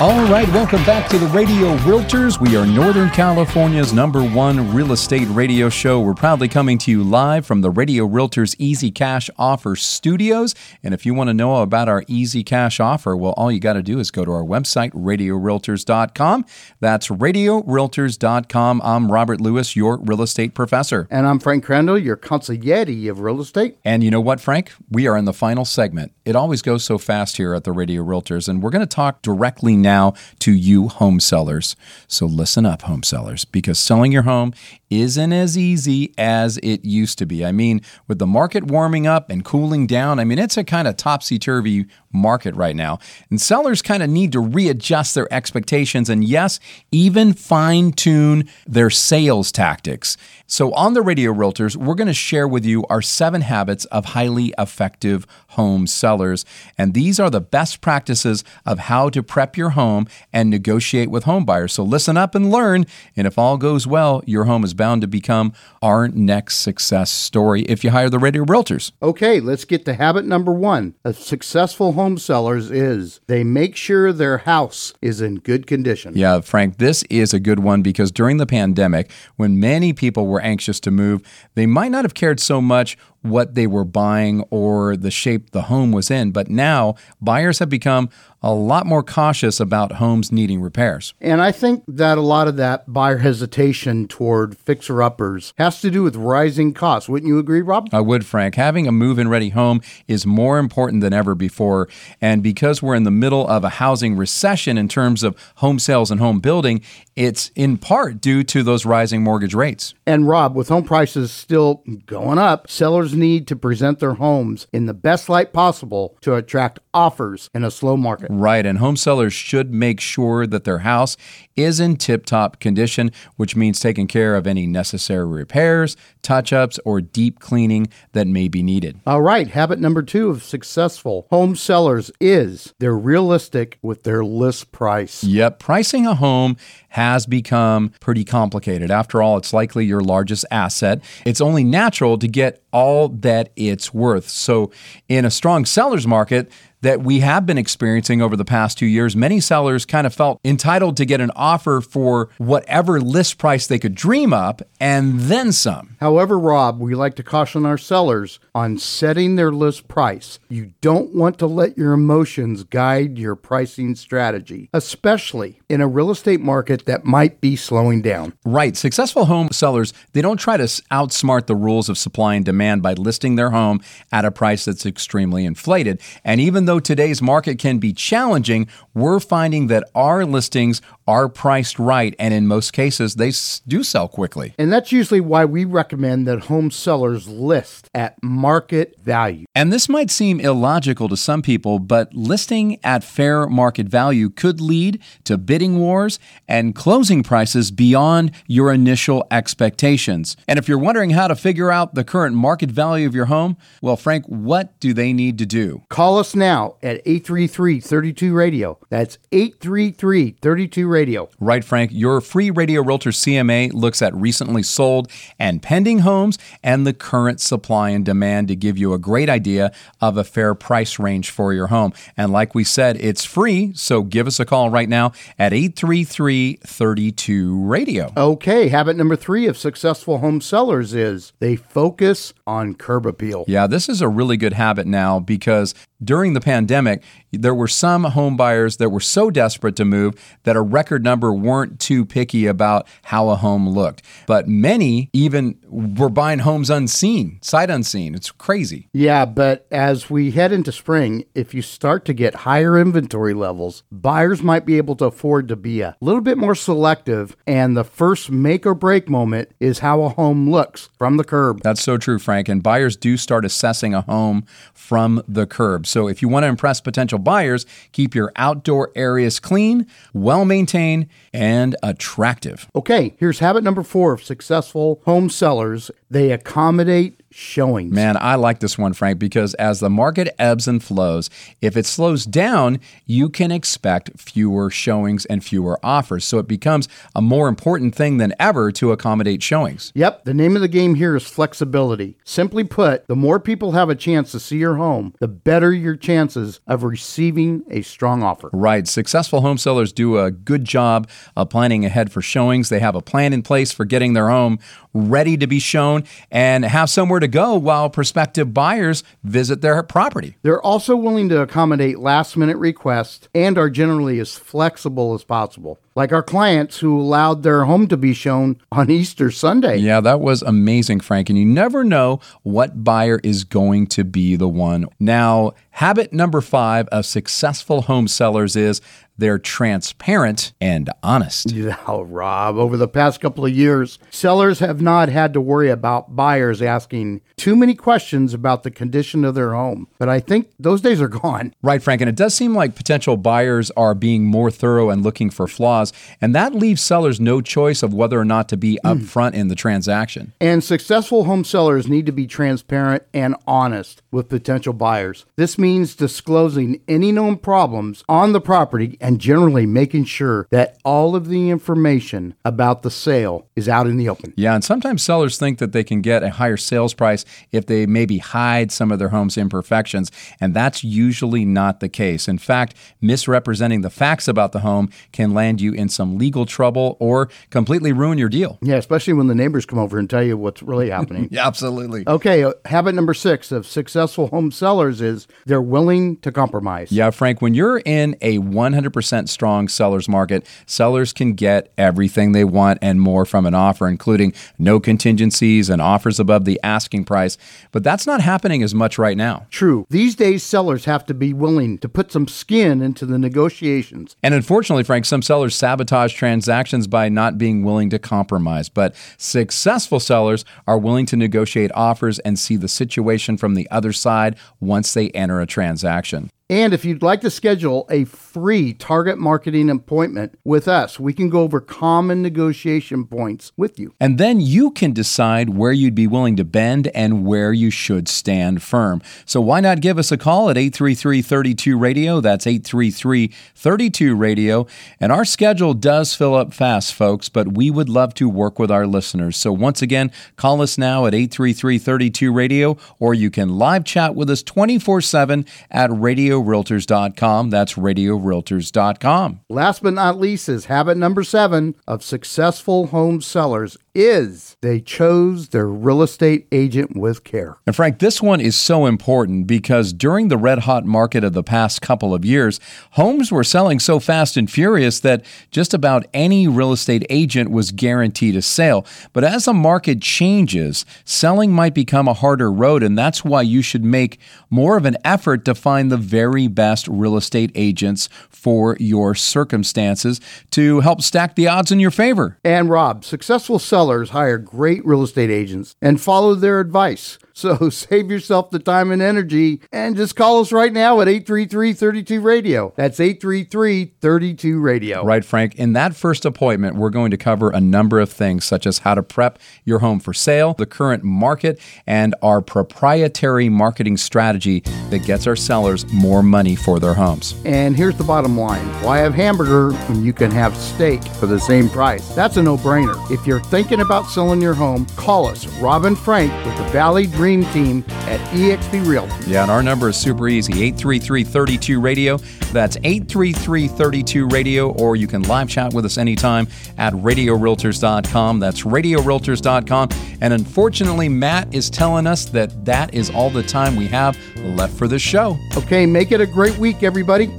All right, welcome back to the Radio Realtors. We are Northern California's number one real estate radio show. We're proudly coming to you live from the Radio Realtors Easy Cash Offer studios. And if you want to know about our Easy Cash Offer, well, all you got to do is go to our website, radiorealtors.com. That's radiorealtors.com. I'm Robert Lewis, your real estate professor. And I'm Frank Crandall, your consigliere of real estate. And you know what, Frank? We are in the final segment. It always goes so fast here at the Radio Realtors, and we're going to talk directly now to you home sellers. So listen up, home sellers, because selling your home isn't as easy as it used to be. I mean, with the market warming up and cooling down, I mean, it's a kind of topsy turvy market right now. And sellers kind of need to readjust their expectations and, yes, even fine tune their sales tactics. So, on the Radio Realtors, we're going to share with you our seven habits of highly effective home sellers. And these are the best practices of how to prep your home and negotiate with home buyers. So, listen up and learn. And if all goes well, your home is bound to become our next success story if you hire the Radio Realtors. Okay, let's get to habit number one of successful home sellers is they make sure their house is in good condition. Yeah, Frank, this is a good one because during the pandemic, when many people were anxious to move, they might not have cared so much what they were buying or the shape the home was in. But now buyers have become a lot more cautious about homes needing repairs. And I think that a lot of that buyer hesitation toward fixer uppers has to do with rising costs. Wouldn't you agree, Rob? I would, Frank. Having a move in ready home is more important than ever before. And because we're in the middle of a housing recession in terms of home sales and home building, it's in part due to those rising mortgage rates. And Rob, with home prices still going up, sellers need to present their homes in the best light possible to attract offers in a slow market. Right, and home sellers should make sure that their house is in tip top condition, which means taking care of any necessary repairs, touch ups, or deep cleaning that may be needed. All right, habit number two of successful home sellers is they're realistic with their list price. Yep, pricing a home has become pretty complicated. After all, it's likely your largest asset. It's only natural to get all that it's worth. So, in a strong seller's market, that we have been experiencing over the past two years, many sellers kind of felt entitled to get an offer for whatever list price they could dream up and then some. However, Rob, we like to caution our sellers on setting their list price. You don't want to let your emotions guide your pricing strategy, especially in a real estate market that might be slowing down. Right. Successful home sellers, they don't try to outsmart the rules of supply and demand by listing their home at a price that's extremely inflated. And even though today's market can be challenging, we're finding that our listings are priced right, and in most cases, they do sell quickly. And that's usually why we recommend that home sellers list at market value. And this might seem illogical to some people, but listing at fair market value could lead to bidding bidding wars and closing prices beyond your initial expectations. And if you're wondering how to figure out the current market value of your home, well, Frank, what do they need to do? Call us now at 833 32 Radio. That's 833 32 Radio. Right, Frank. Your free Radio Realtor CMA looks at recently sold and pending homes and the current supply and demand to give you a great idea of a fair price range for your home. And like we said, it's free, so give us a call right now at 833 32 Radio. Okay, habit number three of successful home sellers is they focus on curb appeal. Yeah, this is a really good habit now because during the pandemic, there were some home buyers that were so desperate to move that a record number weren't too picky about how a home looked. But many even were buying homes unseen, sight unseen. It's crazy. Yeah, but as we head into spring, if you start to get higher inventory levels, buyers might be able to afford to be a little bit more selective. And the first make or break moment is how a home looks from the curb. That's so true, Frank. And buyers do start assessing a home from the curb. So if you want to impress potential buyers, keep your outdoor areas clean, well maintained, and attractive. Okay, here's habit number four of successful home sellers they accommodate showings. Man, I like this one, Frank, because as the market ebbs and flows, if it slows down, you can expect fewer showings and fewer offers. So it becomes a more important thing than ever to accommodate showings. Yep, the name of the game here is flexibility. Simply put, the more people have a chance to see your home, the better your chances of receiving a strong offer. Right. Successful home sellers do a good job of planning ahead for showings. They have a plan in place for getting their home ready to be shown and have somewhere to go while prospective buyers visit their property. They're also willing to accommodate last minute requests and are generally as flexible as possible. Like our clients who allowed their home to be shown on Easter Sunday. Yeah, that was amazing, Frank. And you never know what buyer is going to be the one. Now, habit number five of successful home sellers is they're transparent and honest. (laughs) Yeah, Rob, over the past couple of years, sellers have not had to worry about buyers asking too many questions about the condition of their home. But I think those days are gone. Right, Frank. And it does seem like potential buyers are being more thorough and looking for flaws. And that leaves sellers no choice of whether or not to be Mm. upfront in the transaction. And successful home sellers need to be transparent and honest with potential buyers. This means disclosing any known problems on the property and generally making sure that all of the information about the sale is out in the open. Yeah, and sometimes sellers think that they can get a higher sales price if they maybe hide some of their home's imperfections, and that's usually not the case. In fact, misrepresenting the facts about the home can land you in some legal trouble or completely ruin your deal. Yeah, especially when the neighbors come over and tell you what's really happening. (laughs) yeah, absolutely. Okay, uh, habit number six of successful home sellers is they're willing to compromise. Yeah, Frank, when you're in a 100% strong seller's market, sellers can get everything they want and more from an offer, including no contingencies and offers above the asking price. But that's not happening as much right now. True. These days, sellers have to be willing to put some skin into the negotiations. And unfortunately, Frank, some sellers sabotage transactions by not being willing to compromise. But successful sellers are willing to negotiate offers and see the situation from the other side once they enter a transaction. And if you'd like to schedule a free target marketing appointment with us, we can go over common negotiation points with you. And then you can decide where you'd be willing to bend and where you should stand firm. So why not give us a call at 833 32 Radio? That's 833 32 Radio. And our schedule does fill up fast, folks, but we would love to work with our listeners. So once again, call us now at 833 32 Radio, or you can live chat with us 24 7 at Radio radiorealtors.com. That's radiorealtors.com. Last but not least is habit number seven of successful home sellers is they chose their real estate agent with care. And Frank, this one is so important because during the red hot market of the past couple of years, homes were selling so fast and furious that just about any real estate agent was guaranteed a sale. But as the market changes, selling might become a harder road, and that's why you should make more of an effort to find the very best real estate agents for your circumstances to help stack the odds in your favor. And Rob, successful sellers hire great real estate agents and follow their advice. So (laughs) save yourself the time and energy and just call us right now at 833-32-RADIO. That's 833-32-RADIO. Right, Frank. In that first appointment, we're going to cover a number of things, such as how to prep your home for sale, the current market, and our proprietary marketing strategy that gets our sellers more money for their homes. And here's the bottom line. Why have hamburger when you can have steak for the same price? That's a no-brainer. If you're thinking about selling your home, call us, Robin Frank with the Valley Dream Dream team at eXp Realty. Yeah, and our number is super easy 833 32 Radio. That's 833 32 Radio, or you can live chat with us anytime at radiorealtors.com. That's radiorealtors.com. And unfortunately, Matt is telling us that that is all the time we have left for this show. Okay, make it a great week, everybody.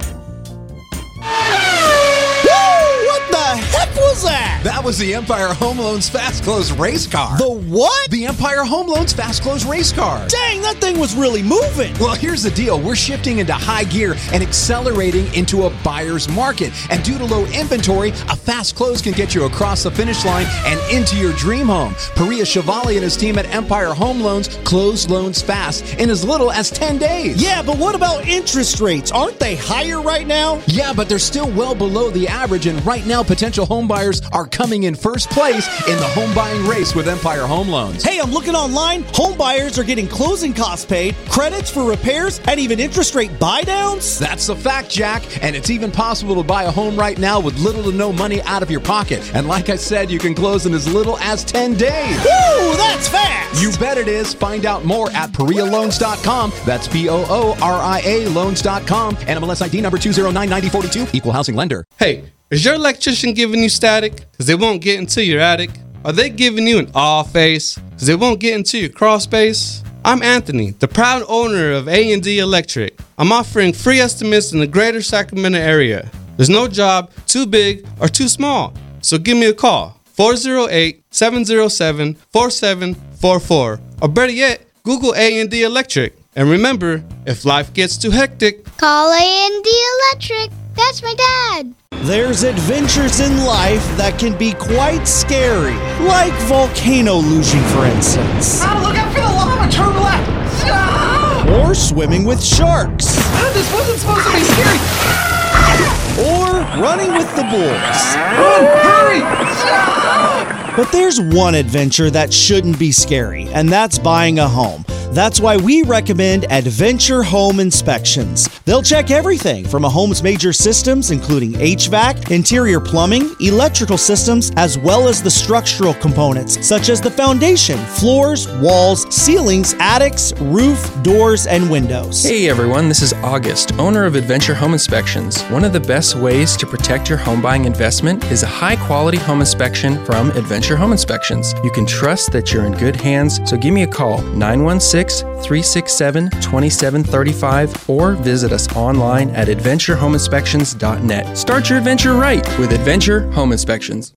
That? Was the Empire Home Loans Fast Close race car. The what? The Empire Home Loans Fast Close race car. Dang, that thing was really moving. Well, here's the deal. We're shifting into high gear and accelerating into a buyer's market. And due to low inventory, a fast close can get you across the finish line and into your dream home. Pooria Chevalier and his team at Empire Home Loans close loans fast in as little as 10 days. Yeah, but what about interest rates? Aren't they higher right now? Yeah, but they're still well below the average. And right now, potential home buyers are coming in first place in the home buying race with Empire Home Loans. Hey, I'm looking online. Home buyers are getting closing costs paid, credits for repairs, and even interest rate buy downs. That's a fact, Jack. And it's even possible to buy a home right now with little to no money out of your pocket. And like I said, you can close in as little as 10 days. Woo, that's fast. You bet it is. Find out more at PooriaLoans.com. That's P O O R I A loans.com. NMLS ID number 2099042. Equal housing lender. Hey, is your electrician giving you static? Because they won't get into your attic? Are they giving you an awe face? Because they won't get into your crawl space? I'm Anthony, the proud owner of A&D Electric. I'm offering free estimates in the greater Sacramento area. There's no job too big or too small. So give me a call, 408-707-4744. Or better yet, Google A&D Electric. And remember, if life gets too hectic, Call A&D Electric. That's my dad. There's adventures in life that can be quite scary, like volcano luging, for instance, Ah, look out for the lava! Turn left! Ah! or swimming with sharks, Ah, this wasn't supposed to be scary! or running with the bulls. Run! Hurry! But there's one adventure that shouldn't be scary, and that's buying a home. That's why we recommend Adventure Home Inspections. They'll check everything from a home's major systems, including HVAC, interior plumbing, electrical systems, as well as the structural components, such as the foundation, floors, walls, ceilings, attics, roof, doors, and windows. Hey everyone, this is August, owner of Adventure Home Inspections. One of the best ways to protect your home buying investment is a high quality home inspection from Adventure Home Inspections. You can trust that you're in good hands, so give me a call 916 367 2735 or visit us online at adventurehomeinspections.net. Start your adventure right with Adventure Home Inspections.